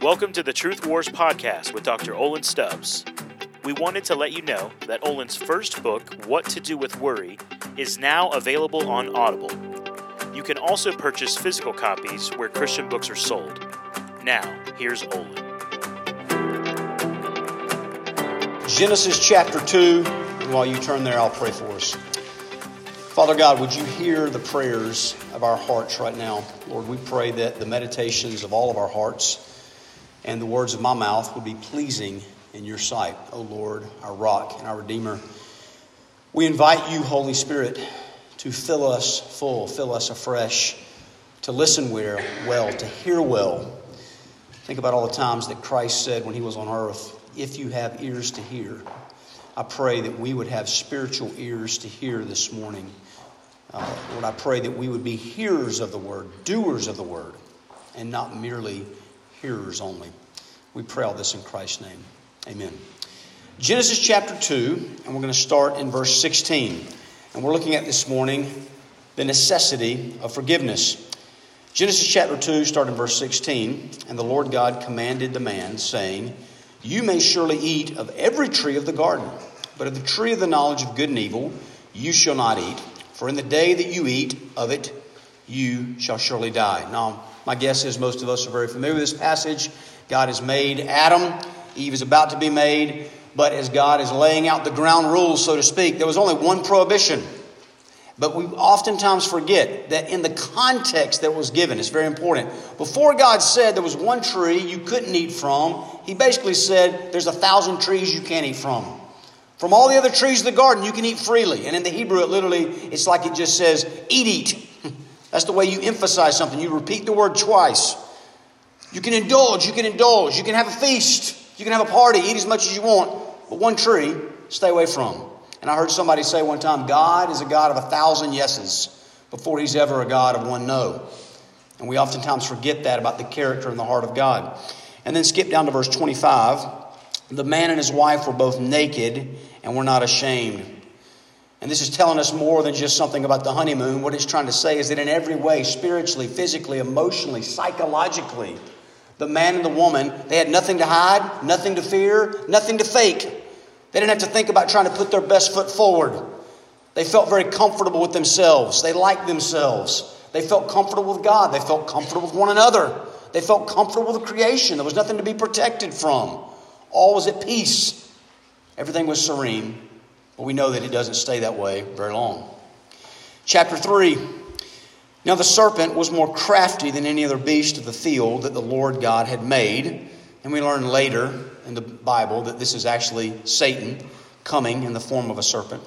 Welcome to the Truth Wars podcast with Dr. Olin Stubbs. We wanted to let you know that Olin's first book, What to Do with Worry, is now available on Audible. You can also purchase physical copies where Christian books are sold. Now, here's Olin. Genesis chapter 2. And while you turn there, I'll pray for us. Father God, would you hear the prayers of our hearts right now? Lord, we pray that the meditations of all of our hearts and the words of my mouth would be pleasing in your sight, O Lord, our rock and our Redeemer. We invite you, Holy Spirit, to fill us full, fill us afresh, to listen well, to hear well. Think about all the times that Christ said when he was on earth, if you have ears to hear. I pray that we would have spiritual ears to hear this morning. Uh, Lord, I pray that we would be hearers of the word, doers of the word, and not merely hearers only. We pray all this in Christ's name. Amen. Genesis chapter 2, and we're going to start in verse 16. And we're looking at this morning the necessity of forgiveness. Genesis chapter 2, starting verse 16. And the Lord God commanded the man, saying, You may surely eat of every tree of the garden, but of the tree of the knowledge of good and evil you shall not eat. For in the day that you eat of it, you shall surely die. Now, my guess is most of us are very familiar with this passage. God has made Adam, Eve is about to be made, but as God is laying out the ground rules, so to speak, there was only one prohibition. But we oftentimes forget that in the context that was given, it's very important. Before God said there was one tree you couldn't eat from, He basically said there's a thousand trees you can't eat from. From all the other trees of the garden, you can eat freely. And in the Hebrew, it literally, it's like it just says, eat, eat. That's the way you emphasize something. You repeat the word twice. You can indulge, you can indulge, you can have a feast, you can have a party, eat as much as you want, but one tree, stay away from. And I heard somebody say one time, God is a God of a thousand yeses before he's ever a God of one no. And we oftentimes forget that about the character and the heart of God. And then skip down to verse 25. The man and his wife were both naked and were not ashamed. And this is telling us more than just something about the honeymoon. What it's trying to say is that in every way, spiritually, physically, emotionally, psychologically, the man and the woman, they had nothing to hide, nothing to fear, nothing to fake. They didn't have to think about trying to put their best foot forward. They felt very comfortable with themselves. They liked themselves. They felt comfortable with God. They felt comfortable with one another. They felt comfortable with creation. There was nothing to be protected from. All was at peace. Everything was serene. But we know that it doesn't stay that way very long. Chapter 3. Now the serpent was more crafty than any other beast of the field that the Lord God had made. And we learn later in the Bible that this is actually Satan coming in the form of a serpent.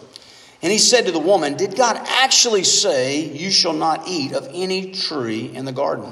And he said to the woman, Did God actually say, You shall not eat of any tree in the garden?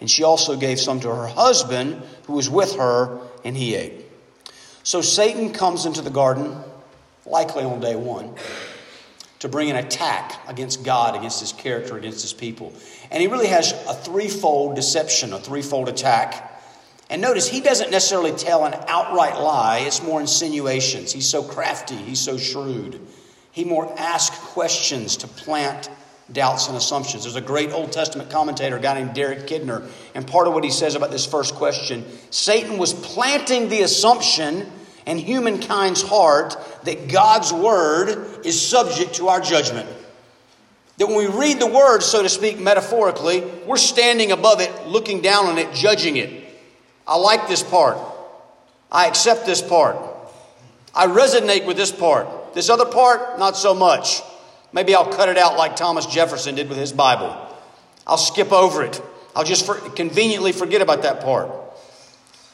and she also gave some to her husband who was with her, and he ate. So Satan comes into the garden, likely on day one, to bring an attack against God, against his character, against his people. And he really has a threefold deception, a threefold attack. And notice, he doesn't necessarily tell an outright lie, it's more insinuations. He's so crafty, he's so shrewd. He more asks questions to plant doubts and assumptions. There's a great Old Testament commentator, a guy named Derek Kidner, and part of what he says about this first question Satan was planting the assumption in humankind's heart that God's word is subject to our judgment. That when we read the word, so to speak, metaphorically, we're standing above it, looking down on it, judging it. I like this part. I accept this part. I resonate with this part. This other part, not so much. Maybe I'll cut it out like Thomas Jefferson did with his Bible. I'll skip over it. I'll just for, conveniently forget about that part.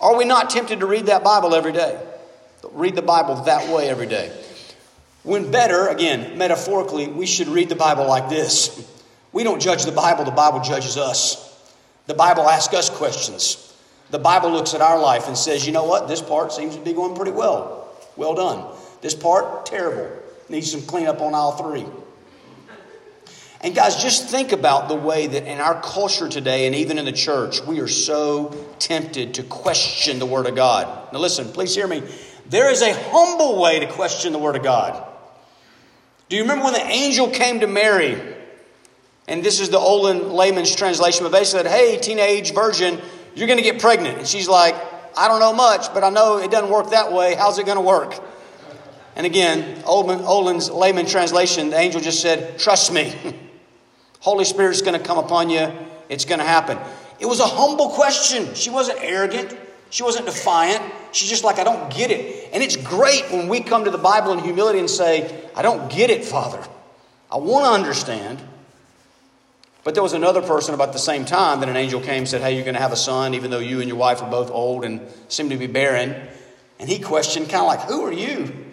Are we not tempted to read that Bible every day? Read the Bible that way every day. When better, again, metaphorically, we should read the Bible like this. We don't judge the Bible, the Bible judges us. The Bible asks us questions. The Bible looks at our life and says, you know what, this part seems to be going pretty well. Well done. This part, terrible. Needs some cleanup on aisle three. And guys, just think about the way that in our culture today and even in the church, we are so tempted to question the Word of God. Now, listen, please hear me. There is a humble way to question the Word of God. Do you remember when the angel came to Mary? And this is the Olin layman's translation, but they said, Hey, teenage virgin, you're going to get pregnant. And she's like, I don't know much, but I know it doesn't work that way. How's it going to work? And again, Olin's layman translation, the angel just said, Trust me. Holy Spirit's going to come upon you. It's going to happen. It was a humble question. She wasn't arrogant. She wasn't defiant. She's just like, I don't get it. And it's great when we come to the Bible in humility and say, I don't get it, Father. I want to understand. But there was another person about the same time that an angel came and said, Hey, you're going to have a son, even though you and your wife are both old and seem to be barren. And he questioned, kind of like, Who are you?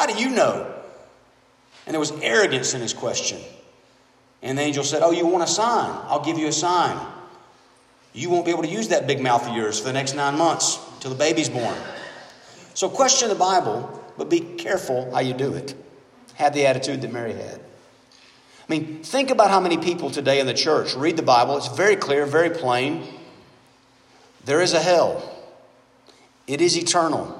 How do you know? And there was arrogance in his question. And the angel said, Oh, you want a sign? I'll give you a sign. You won't be able to use that big mouth of yours for the next nine months until the baby's born. So question the Bible, but be careful how you do it. Have the attitude that Mary had. I mean, think about how many people today in the church read the Bible. It's very clear, very plain. There is a hell, it is eternal.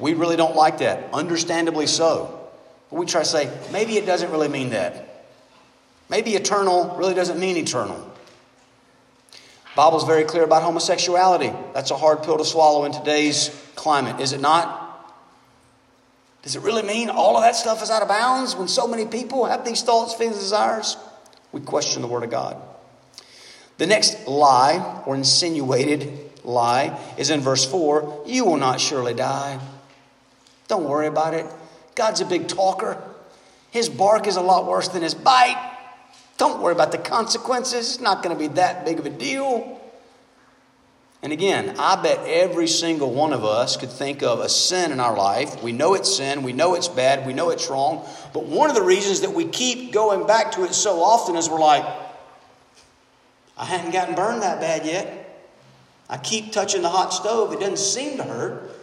We really don't like that, understandably so. But we try to say, maybe it doesn't really mean that. Maybe eternal really doesn't mean eternal. Bible's very clear about homosexuality. That's a hard pill to swallow in today's climate, is it not? Does it really mean all of that stuff is out of bounds when so many people have these thoughts, feelings, desires? We question the Word of God. The next lie, or insinuated lie, is in verse 4 You will not surely die. Don't worry about it. God's a big talker. His bark is a lot worse than his bite. Don't worry about the consequences. It's not going to be that big of a deal. And again, I bet every single one of us could think of a sin in our life. We know it's sin, we know it's bad, we know it's wrong. But one of the reasons that we keep going back to it so often is we're like, I hadn't gotten burned that bad yet. I keep touching the hot stove, it doesn't seem to hurt.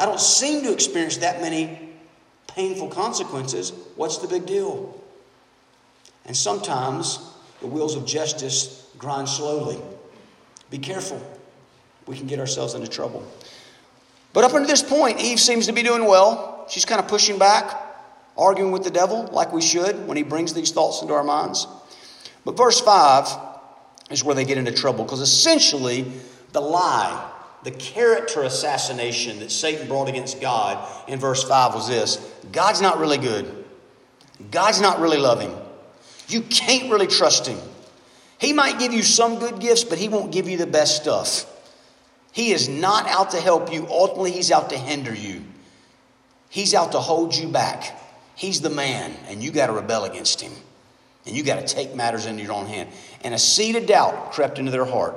I don't seem to experience that many painful consequences. What's the big deal? And sometimes the wheels of justice grind slowly. Be careful. We can get ourselves into trouble. But up until this point, Eve seems to be doing well. She's kind of pushing back, arguing with the devil like we should when he brings these thoughts into our minds. But verse 5 is where they get into trouble because essentially the lie, the character assassination that Satan brought against God in verse 5 was this God's not really good, God's not really loving. You can't really trust him. He might give you some good gifts, but he won't give you the best stuff. He is not out to help you. Ultimately, he's out to hinder you. He's out to hold you back. He's the man, and you got to rebel against him. And you got to take matters into your own hand. And a seed of doubt crept into their heart.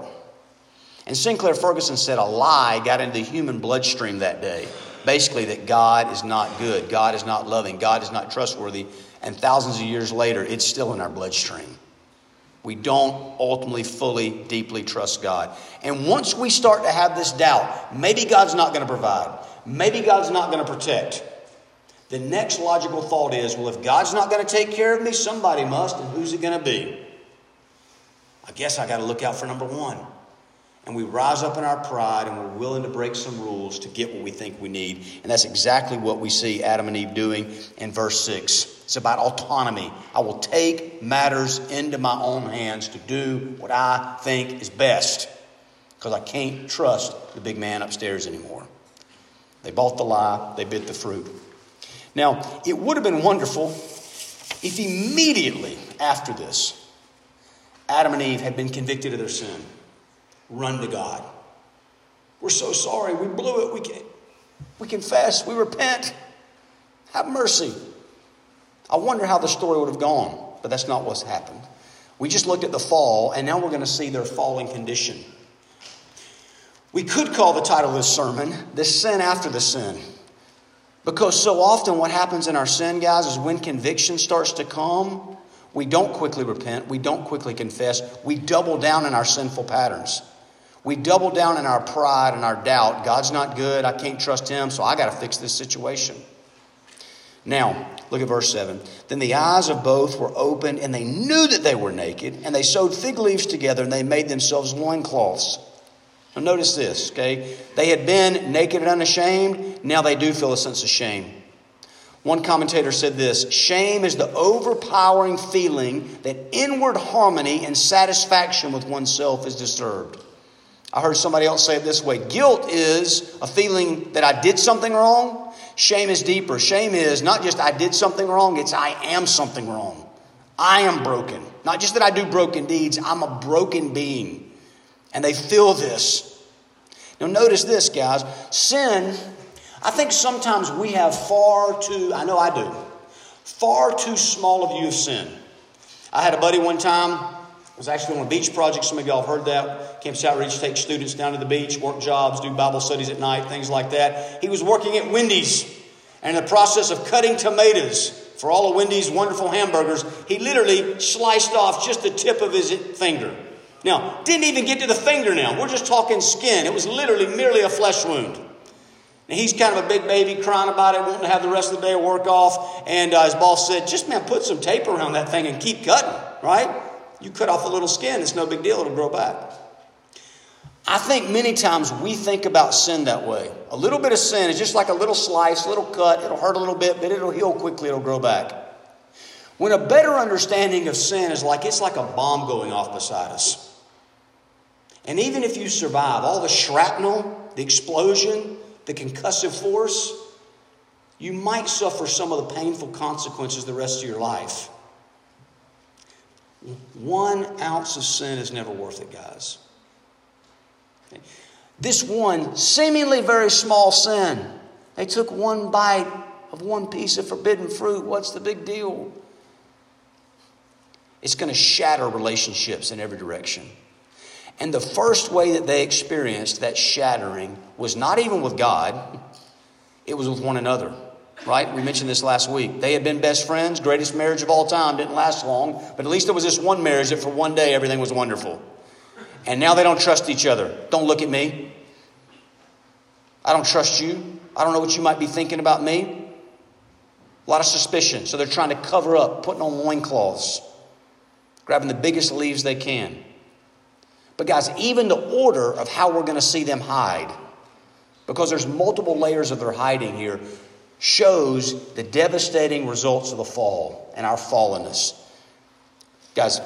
And Sinclair Ferguson said a lie got into the human bloodstream that day. Basically, that God is not good, God is not loving, God is not trustworthy, and thousands of years later, it's still in our bloodstream. We don't ultimately fully, deeply trust God. And once we start to have this doubt, maybe God's not going to provide, maybe God's not going to protect, the next logical thought is well, if God's not going to take care of me, somebody must, and who's it going to be? I guess I got to look out for number one and we rise up in our pride and we're willing to break some rules to get what we think we need. And that's exactly what we see Adam and Eve doing in verse 6. It's about autonomy. I will take matters into my own hands to do what I think is best because I can't trust the big man upstairs anymore. They bought the lie, they bit the fruit. Now, it would have been wonderful if immediately after this, Adam and Eve had been convicted of their sin run to God. We're so sorry. We blew it. We, can, we confess. We repent. Have mercy. I wonder how the story would have gone, but that's not what's happened. We just looked at the fall, and now we're going to see their falling condition. We could call the title of this sermon, The Sin After the Sin. Because so often what happens in our sin, guys, is when conviction starts to come, we don't quickly repent, we don't quickly confess, we double down in our sinful patterns. We double down in our pride and our doubt. God's not good. I can't trust him, so I got to fix this situation. Now, look at verse 7. Then the eyes of both were opened, and they knew that they were naked, and they sewed fig leaves together, and they made themselves loincloths. Now, notice this, okay? They had been naked and unashamed. Now they do feel a sense of shame. One commentator said this Shame is the overpowering feeling that inward harmony and satisfaction with oneself is disturbed. I heard somebody else say it this way Guilt is a feeling that I did something wrong Shame is deeper. Shame is not just I did something wrong, it's I am something wrong. I am broken. Not just that I do broken deeds, I'm a broken being. And they feel this. Now, notice this, guys. Sin, I think sometimes we have far too, I know I do, far too small a view of sin. I had a buddy one time was actually on a beach project. Some of y'all have heard that. Campus Outreach takes students down to the beach, work jobs, do Bible studies at night, things like that. He was working at Wendy's, and in the process of cutting tomatoes for all of Wendy's wonderful hamburgers, he literally sliced off just the tip of his finger. Now, didn't even get to the fingernail. We're just talking skin. It was literally merely a flesh wound. And he's kind of a big baby, crying about it, wanting to have the rest of the day of work off. And uh, his boss said, just, man, put some tape around that thing and keep cutting, right? You cut off a little skin, it's no big deal, it'll grow back. I think many times we think about sin that way. A little bit of sin is just like a little slice, a little cut, it'll hurt a little bit, but it'll heal quickly, it'll grow back. When a better understanding of sin is like it's like a bomb going off beside us. And even if you survive all the shrapnel, the explosion, the concussive force, you might suffer some of the painful consequences the rest of your life. One ounce of sin is never worth it, guys. This one seemingly very small sin, they took one bite of one piece of forbidden fruit. What's the big deal? It's going to shatter relationships in every direction. And the first way that they experienced that shattering was not even with God, it was with one another right? We mentioned this last week. They had been best friends, greatest marriage of all time, didn't last long, but at least there was this one marriage that for one day everything was wonderful. And now they don't trust each other. Don't look at me. I don't trust you. I don't know what you might be thinking about me. A lot of suspicion. So they're trying to cover up, putting on loincloths, grabbing the biggest leaves they can. But, guys, even the order of how we're going to see them hide, because there's multiple layers of their hiding here, shows the devastating results of the fall and our fallenness. Guys,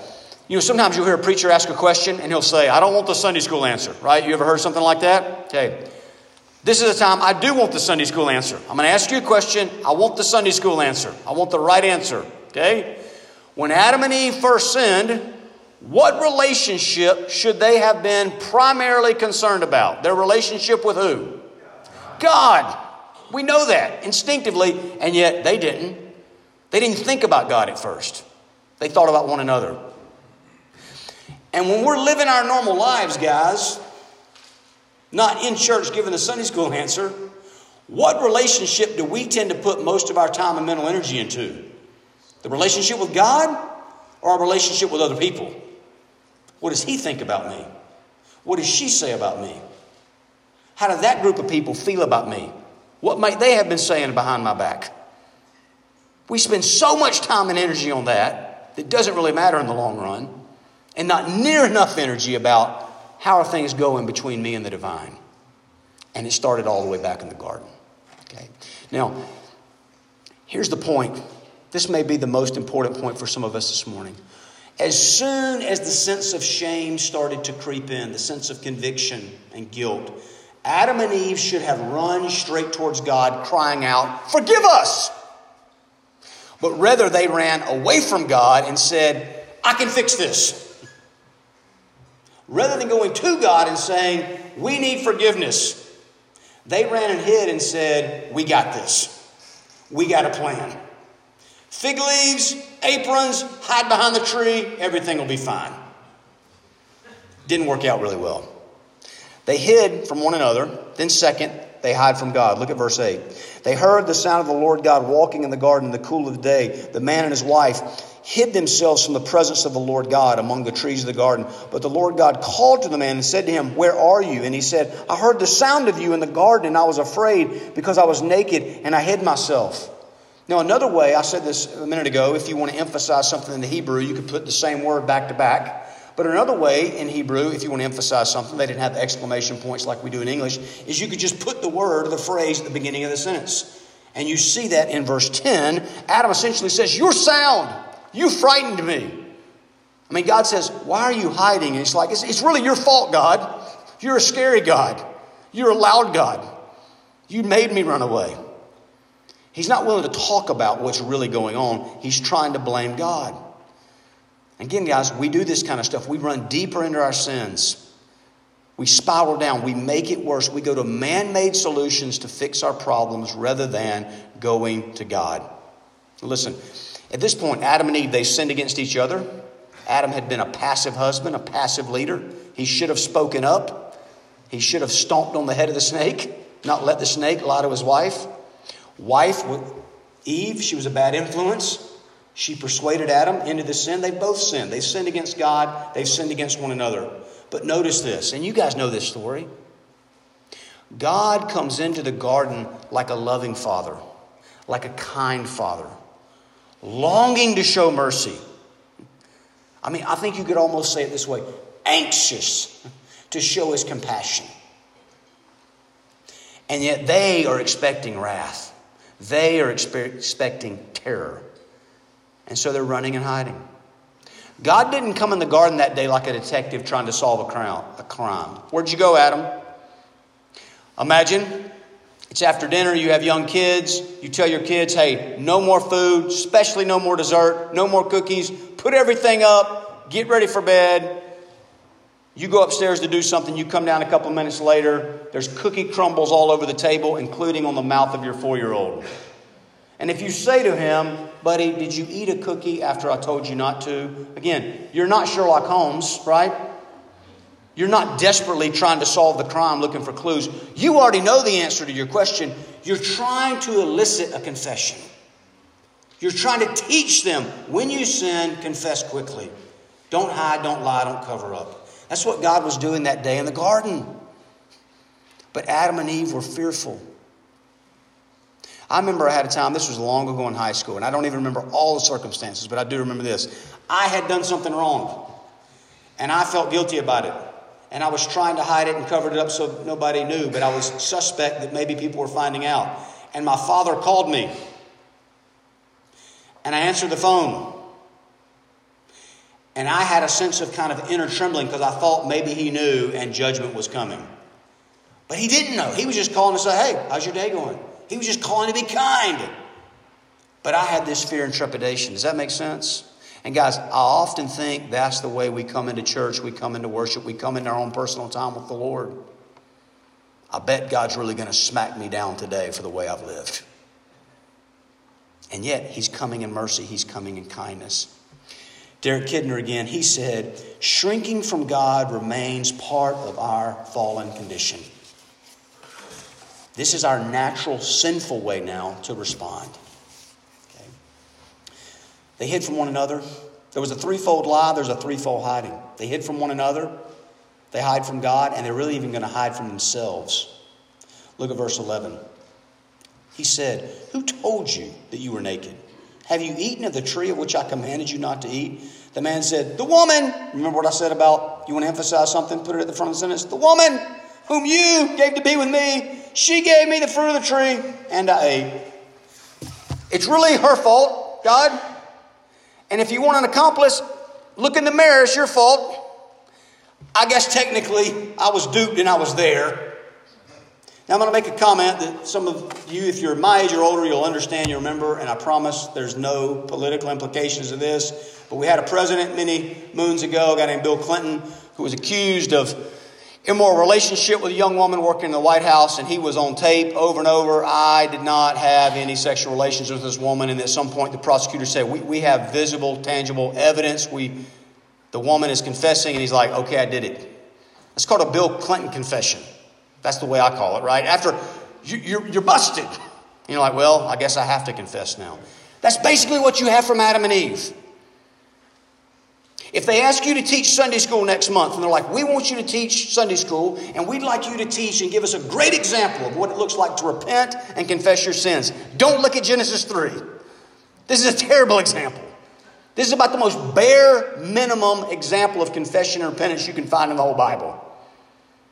you know, sometimes you'll hear a preacher ask a question and he'll say, I don't want the Sunday school answer, right? You ever heard something like that? Okay. This is a time I do want the Sunday school answer. I'm going to ask you a question. I want the Sunday school answer. I want the right answer, okay? When Adam and Eve first sinned, what relationship should they have been primarily concerned about? Their relationship with who? God. We know that instinctively, and yet they didn't. They didn't think about God at first, they thought about one another. And when we're living our normal lives, guys, not in church giving the Sunday school answer, what relationship do we tend to put most of our time and mental energy into? The relationship with God or our relationship with other people? What does he think about me? What does she say about me? How does that group of people feel about me? What might they have been saying behind my back? We spend so much time and energy on that that doesn't really matter in the long run, and not near enough energy about how are things going between me and the divine. And it started all the way back in the garden. Okay. Now, here's the point. This may be the most important point for some of us this morning. As soon as the sense of shame started to creep in, the sense of conviction and guilt, Adam and Eve should have run straight towards God, crying out, Forgive us! But rather, they ran away from God and said, I can fix this. Rather than going to God and saying, We need forgiveness, they ran and hid and said, We got this. We got a plan. Fig leaves, aprons, hide behind the tree, everything will be fine. Didn't work out really well. They hid from one another. Then, second, they hide from God. Look at verse 8. They heard the sound of the Lord God walking in the garden in the cool of the day, the man and his wife hid themselves from the presence of the Lord God among the trees of the garden. But the Lord God called to the man and said to him, Where are you? And he said, I heard the sound of you in the garden, and I was afraid because I was naked and I hid myself. Now, another way, I said this a minute ago, if you want to emphasize something in the Hebrew, you could put the same word back to back. But another way in Hebrew, if you want to emphasize something, they didn't have exclamation points like we do in English, is you could just put the word or the phrase at the beginning of the sentence. And you see that in verse 10. Adam essentially says, Your sound. You frightened me. I mean, God says, Why are you hiding? And it's like, it's, it's really your fault, God. You're a scary God. You're a loud God. You made me run away. He's not willing to talk about what's really going on. He's trying to blame God. Again, guys, we do this kind of stuff. We run deeper into our sins. We spiral down. We make it worse. We go to man made solutions to fix our problems rather than going to God. Listen, at this point, Adam and Eve, they sinned against each other. Adam had been a passive husband, a passive leader. He should have spoken up. He should have stomped on the head of the snake, not let the snake lie to his wife. Wife, with Eve, she was a bad influence. She persuaded Adam into the sin. They both sinned. They sinned against God, they've sinned against one another. But notice this, and you guys know this story. God comes into the garden like a loving father, like a kind father longing to show mercy. I mean, I think you could almost say it this way anxious to show his compassion. And yet they are expecting wrath, they are expe- expecting terror. And so they're running and hiding. God didn't come in the garden that day like a detective trying to solve a crime. Where'd you go, Adam? Imagine it's after dinner, you have young kids, you tell your kids, hey, no more food, especially no more dessert, no more cookies, put everything up, get ready for bed. You go upstairs to do something, you come down a couple minutes later, there's cookie crumbles all over the table, including on the mouth of your four year old. And if you say to him, buddy, did you eat a cookie after I told you not to? Again, you're not Sherlock Holmes, right? You're not desperately trying to solve the crime looking for clues. You already know the answer to your question. You're trying to elicit a confession. You're trying to teach them when you sin, confess quickly. Don't hide, don't lie, don't cover up. That's what God was doing that day in the garden. But Adam and Eve were fearful. I remember I had a time, this was long ago in high school, and I don't even remember all the circumstances, but I do remember this. I had done something wrong, and I felt guilty about it and I was trying to hide it and covered it up so nobody knew, but I was suspect that maybe people were finding out. And my father called me, and I answered the phone. And I had a sense of kind of inner trembling because I thought maybe he knew and judgment was coming. But he didn't know. He was just calling to say, hey, how's your day going? He was just calling to be kind. But I had this fear and trepidation. Does that make sense? And guys, I often think that's the way we come into church, we come into worship, we come into our own personal time with the Lord. I bet God's really going to smack me down today for the way I've lived. And yet, He's coming in mercy, He's coming in kindness. Derek Kidner again, he said, shrinking from God remains part of our fallen condition. This is our natural, sinful way now to respond. They hid from one another. There was a threefold lie, there's a threefold hiding. They hid from one another, they hide from God, and they're really even going to hide from themselves. Look at verse 11. He said, Who told you that you were naked? Have you eaten of the tree of which I commanded you not to eat? The man said, The woman. Remember what I said about you want to emphasize something? Put it at the front of the sentence. The woman whom you gave to be with me, she gave me the fruit of the tree, and I ate. It's really her fault, God. And if you want an accomplice, look in the mirror, it's your fault. I guess technically I was duped and I was there. Now I'm going to make a comment that some of you, if you're my age or older, you'll understand, you'll remember, and I promise there's no political implications of this. But we had a president many moons ago, a guy named Bill Clinton, who was accused of immoral relationship with a young woman working in the White House, and he was on tape over and over. I did not have any sexual relations with this woman, and at some point the prosecutor said, We, we have visible, tangible evidence. We, the woman is confessing, and he's like, Okay, I did it. It's called a Bill Clinton confession. That's the way I call it, right? After you, you're, you're busted. You're like, Well, I guess I have to confess now. That's basically what you have from Adam and Eve. If they ask you to teach Sunday school next month and they're like, we want you to teach Sunday school and we'd like you to teach and give us a great example of what it looks like to repent and confess your sins, don't look at Genesis 3. This is a terrible example. This is about the most bare minimum example of confession and repentance you can find in the whole Bible.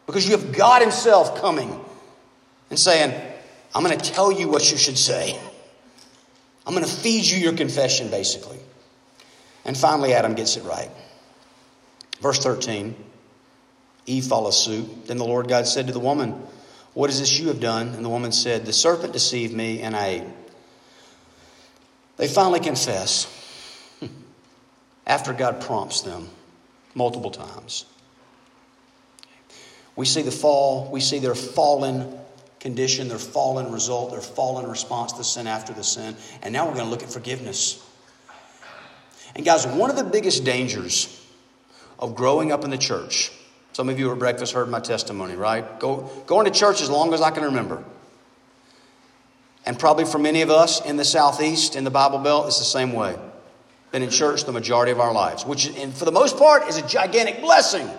Because you have God Himself coming and saying, I'm going to tell you what you should say. I'm going to feed you your confession, basically. And finally, Adam gets it right. Verse 13 Eve follows suit. Then the Lord God said to the woman, What is this you have done? And the woman said, The serpent deceived me, and I ate. They finally confess after God prompts them multiple times. We see the fall, we see their fallen condition, their fallen result, their fallen response to sin after the sin. And now we're going to look at forgiveness. And guys, one of the biggest dangers of growing up in the church, some of you at breakfast heard my testimony, right? Go, going to church as long as I can remember. And probably for many of us in the Southeast, in the Bible Belt, it's the same way. Been in church the majority of our lives, which, for the most part, is a gigantic blessing.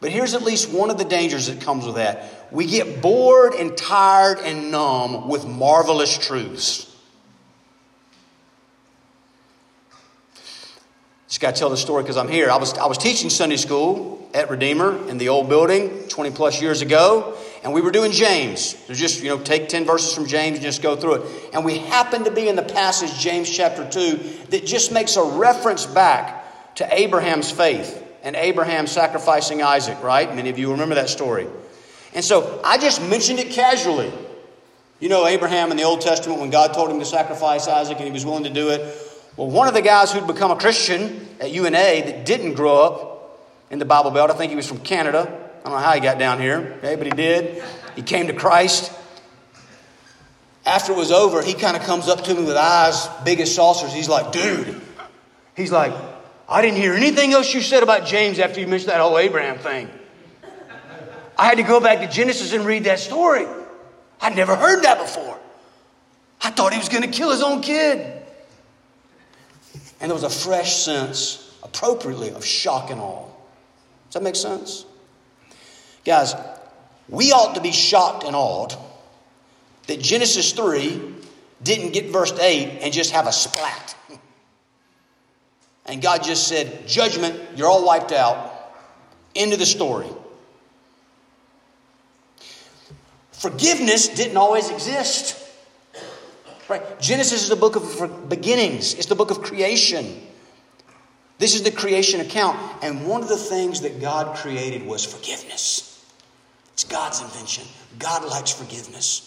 But here's at least one of the dangers that comes with that. We get bored and tired and numb with marvelous truths. Just got to tell the story because I'm here. I was, I was teaching Sunday school at Redeemer in the old building 20 plus years ago, and we were doing James. So just, you know, take 10 verses from James and just go through it. And we happened to be in the passage, James chapter 2, that just makes a reference back to Abraham's faith and Abraham sacrificing Isaac, right? Many of you remember that story. And so I just mentioned it casually. You know, Abraham in the Old Testament, when God told him to sacrifice Isaac and he was willing to do it, well, one of the guys who'd become a Christian at UNA that didn't grow up in the Bible Belt, I think he was from Canada. I don't know how he got down here, okay, but he did. He came to Christ. After it was over, he kind of comes up to me with eyes big as saucers. He's like, dude, he's like, I didn't hear anything else you said about James after you mentioned that whole Abraham thing. I had to go back to Genesis and read that story. I'd never heard that before. I thought he was going to kill his own kid. And there was a fresh sense, appropriately, of shock and awe. Does that make sense? Guys, we ought to be shocked and awed that Genesis 3 didn't get verse 8 and just have a splat. And God just said, Judgment, you're all wiped out. End of the story. Forgiveness didn't always exist. Right? Genesis is the book of beginnings, it's the book of creation. This is the creation account. And one of the things that God created was forgiveness. It's God's invention. God likes forgiveness.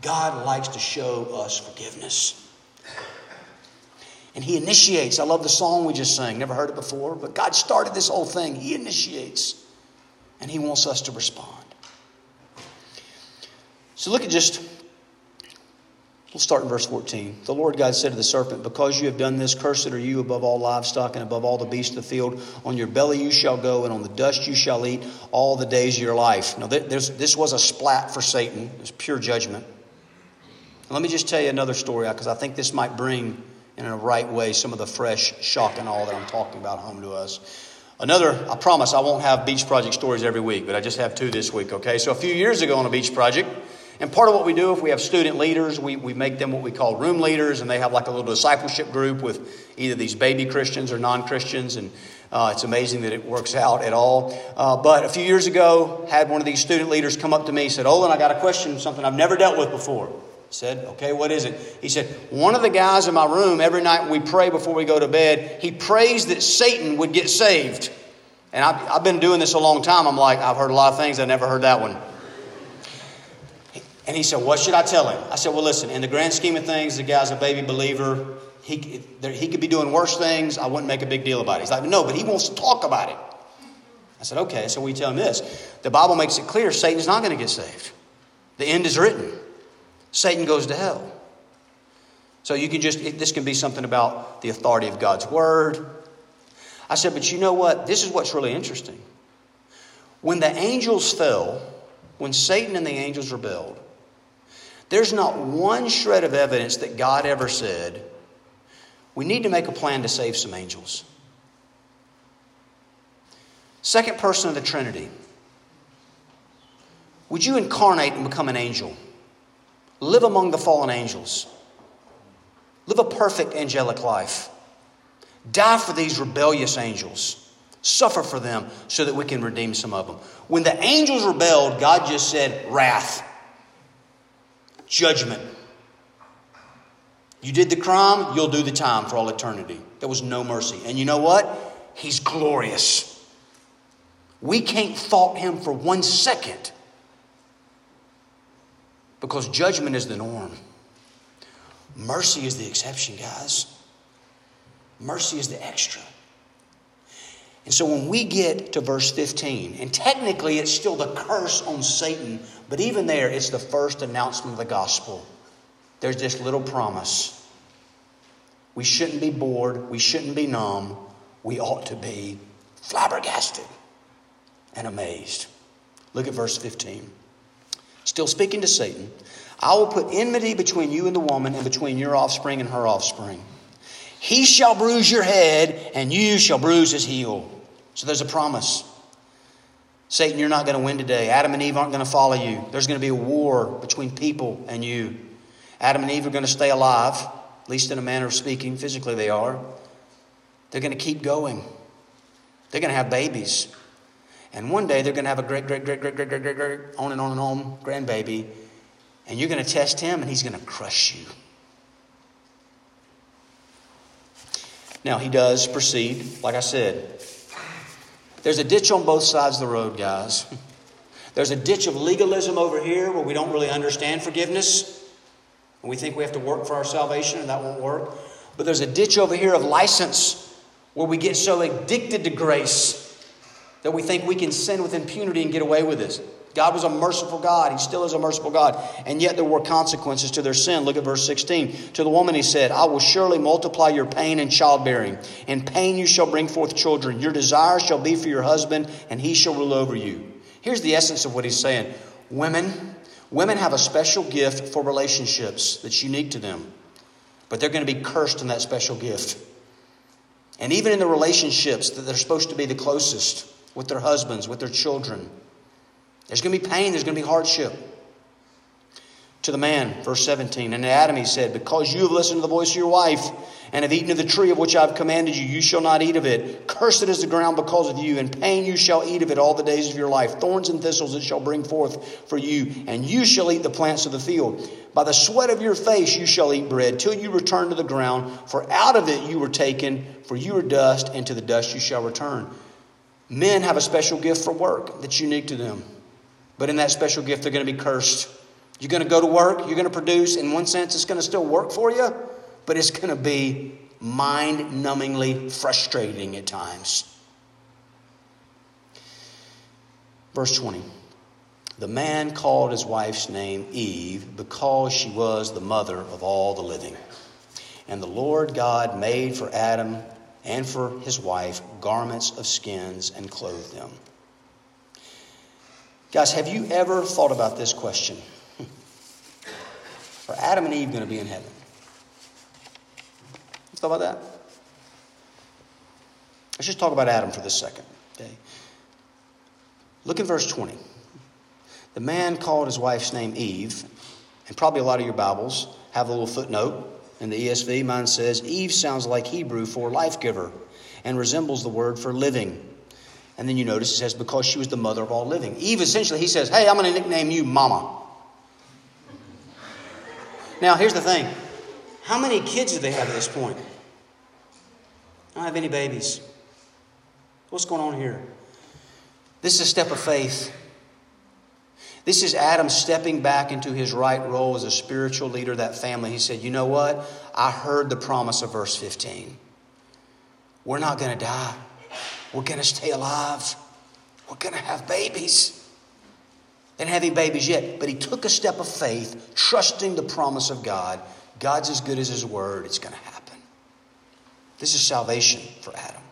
God likes to show us forgiveness. And He initiates. I love the song we just sang. Never heard it before, but God started this whole thing. He initiates. And He wants us to respond. So look at just We'll start in verse 14. The Lord God said to the serpent, Because you have done this, cursed are you above all livestock and above all the beasts of the field. On your belly you shall go, and on the dust you shall eat all the days of your life. Now, this was a splat for Satan, it was pure judgment. Let me just tell you another story because I think this might bring, in a right way, some of the fresh shock and all that I'm talking about home to us. Another, I promise I won't have beach project stories every week, but I just have two this week, okay? So a few years ago on a beach project, and part of what we do, if we have student leaders, we, we make them what we call room leaders, and they have like a little discipleship group with either these baby Christians or non Christians. And uh, it's amazing that it works out at all. Uh, but a few years ago, had one of these student leaders come up to me, said, Olin, I got a question, something I've never dealt with before. I said, okay, what is it? He said, one of the guys in my room, every night we pray before we go to bed, he prays that Satan would get saved. And I've, I've been doing this a long time. I'm like, I've heard a lot of things, I never heard that one. And he said, What should I tell him? I said, Well, listen, in the grand scheme of things, the guy's a baby believer. He, he could be doing worse things. I wouldn't make a big deal about it. He's like, No, but he wants to talk about it. I said, Okay, so we tell him this. The Bible makes it clear Satan's not going to get saved. The end is written. Satan goes to hell. So you can just, this can be something about the authority of God's word. I said, But you know what? This is what's really interesting. When the angels fell, when Satan and the angels rebelled, there's not one shred of evidence that God ever said, We need to make a plan to save some angels. Second person of the Trinity. Would you incarnate and become an angel? Live among the fallen angels. Live a perfect angelic life. Die for these rebellious angels. Suffer for them so that we can redeem some of them. When the angels rebelled, God just said wrath, judgment. You did the crime, you'll do the time for all eternity. There was no mercy. And you know what? He's glorious. We can't fault him for one second because judgment is the norm. Mercy is the exception, guys. Mercy is the extra. And so when we get to verse 15, and technically it's still the curse on Satan, but even there it's the first announcement of the gospel. There's this little promise. We shouldn't be bored, we shouldn't be numb, we ought to be flabbergasted and amazed. Look at verse 15. Still speaking to Satan, I will put enmity between you and the woman, and between your offspring and her offspring. He shall bruise your head, and you shall bruise his heel. So there's a promise. Satan, you're not going to win today. Adam and Eve aren't going to follow you. There's going to be a war between people and you. Adam and Eve are going to stay alive, at least in a manner of speaking. Physically, they are. They're going to keep going. They're going to have babies. And one day they're going to have a great, great, great, great, great, great, great, great, on and on and on grandbaby. And you're going to test him and he's going to crush you. Now, he does proceed, like I said. There's a ditch on both sides of the road, guys. There's a ditch of legalism over here where we don't really understand forgiveness. And we think we have to work for our salvation and that won't work. But there's a ditch over here of license where we get so addicted to grace that we think we can sin with impunity and get away with this. God was a merciful God. He still is a merciful God. And yet there were consequences to their sin. Look at verse 16. To the woman he said, I will surely multiply your pain and childbearing. In pain you shall bring forth children. Your desire shall be for your husband, and he shall rule over you. Here's the essence of what he's saying. Women, women have a special gift for relationships that's unique to them. But they're going to be cursed in that special gift. And even in the relationships that they're supposed to be the closest, with their husbands, with their children. There's going to be pain, there's going to be hardship. To the man, verse 17, and Adam he said, Because you have listened to the voice of your wife and have eaten of the tree of which I have commanded you, you shall not eat of it. Cursed is the ground because of you, and pain you shall eat of it all the days of your life. Thorns and thistles it shall bring forth for you, and you shall eat the plants of the field. By the sweat of your face you shall eat bread, till you return to the ground, for out of it you were taken, for you are dust, and to the dust you shall return. Men have a special gift for work that's unique to them. But in that special gift, they're going to be cursed. You're going to go to work, you're going to produce. In one sense, it's going to still work for you, but it's going to be mind numbingly frustrating at times. Verse 20 The man called his wife's name Eve because she was the mother of all the living. And the Lord God made for Adam and for his wife garments of skins and clothed them. Guys, have you ever thought about this question? Are Adam and Eve going to be in heaven? Let's talk about that. Let's just talk about Adam for this second. Okay. Look at verse 20. The man called his wife's name Eve, and probably a lot of your Bibles have a little footnote in the ESV, mine says, Eve sounds like Hebrew for life giver and resembles the word for living. And then you notice it says, because she was the mother of all living. Eve essentially, he says, Hey, I'm going to nickname you Mama. Now, here's the thing how many kids do they have at this point? I don't have any babies. What's going on here? This is a step of faith. This is Adam stepping back into his right role as a spiritual leader of that family. He said, You know what? I heard the promise of verse 15. We're not going to die, we're going to stay alive, we're going to have babies. And having babies yet, but he took a step of faith, trusting the promise of God. God's as good as his word, it's going to happen. This is salvation for Adam.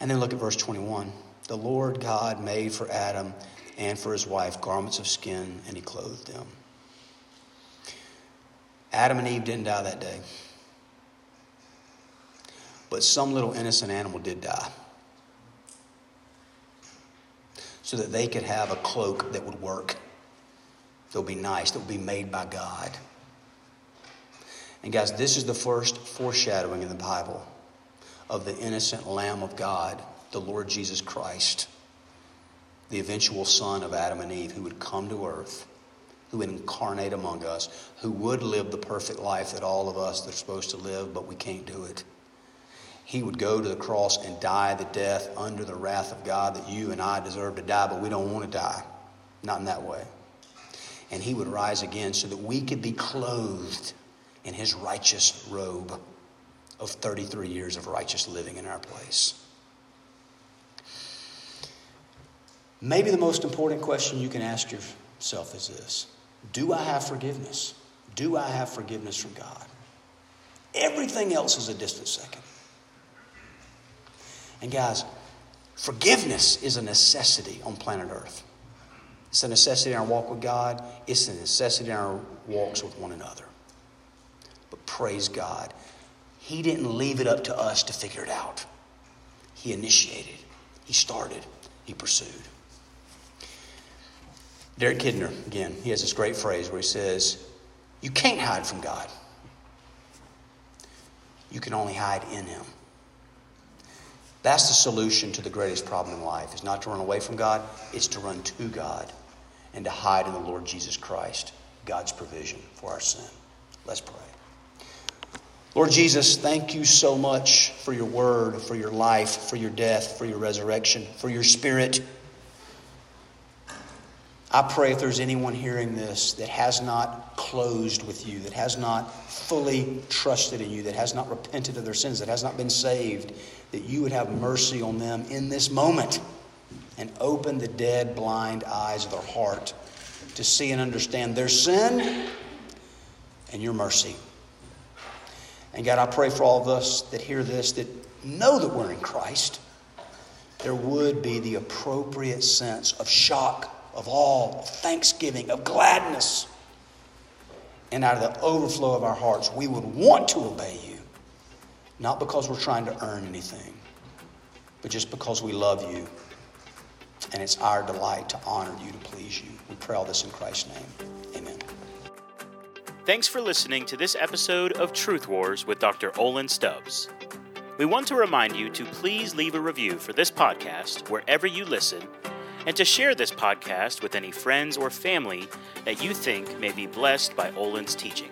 And then look at verse 21. The Lord God made for Adam and for his wife garments of skin, and he clothed them. Adam and Eve didn't die that day. But some little innocent animal did die. So that they could have a cloak that would work, that would be nice, that would be made by God. And guys, this is the first foreshadowing in the Bible of the innocent Lamb of God, the Lord Jesus Christ, the eventual Son of Adam and Eve, who would come to earth, who would incarnate among us, who would live the perfect life that all of us are supposed to live, but we can't do it. He would go to the cross and die the death under the wrath of God that you and I deserve to die, but we don't want to die. Not in that way. And he would rise again so that we could be clothed in his righteous robe of 33 years of righteous living in our place. Maybe the most important question you can ask yourself is this Do I have forgiveness? Do I have forgiveness from God? Everything else is a distant second. And guys, forgiveness is a necessity on planet Earth. It's a necessity in our walk with God, it's a necessity in our walks with one another. But praise God, He didn't leave it up to us to figure it out. He initiated, He started, He pursued. Derek Kidner, again, he has this great phrase where he says, You can't hide from God. You can only hide in Him. That's the solution to the greatest problem in life. Is not to run away from God, it's to run to God and to hide in the Lord Jesus Christ, God's provision for our sin. Let's pray. Lord Jesus, thank you so much for your word, for your life, for your death, for your resurrection, for your spirit. I pray if there's anyone hearing this that has not closed with you, that has not fully trusted in you, that has not repented of their sins, that has not been saved, that you would have mercy on them in this moment and open the dead, blind eyes of their heart to see and understand their sin and your mercy. And God, I pray for all of us that hear this, that know that we're in Christ, there would be the appropriate sense of shock, of all, of thanksgiving, of gladness. And out of the overflow of our hearts, we would want to obey you, not because we're trying to earn anything, but just because we love you. And it's our delight to honor you, to please you. We pray all this in Christ's name. Amen. Thanks for listening to this episode of Truth Wars with Dr. Olin Stubbs. We want to remind you to please leave a review for this podcast wherever you listen and to share this podcast with any friends or family that you think may be blessed by Olin's teaching.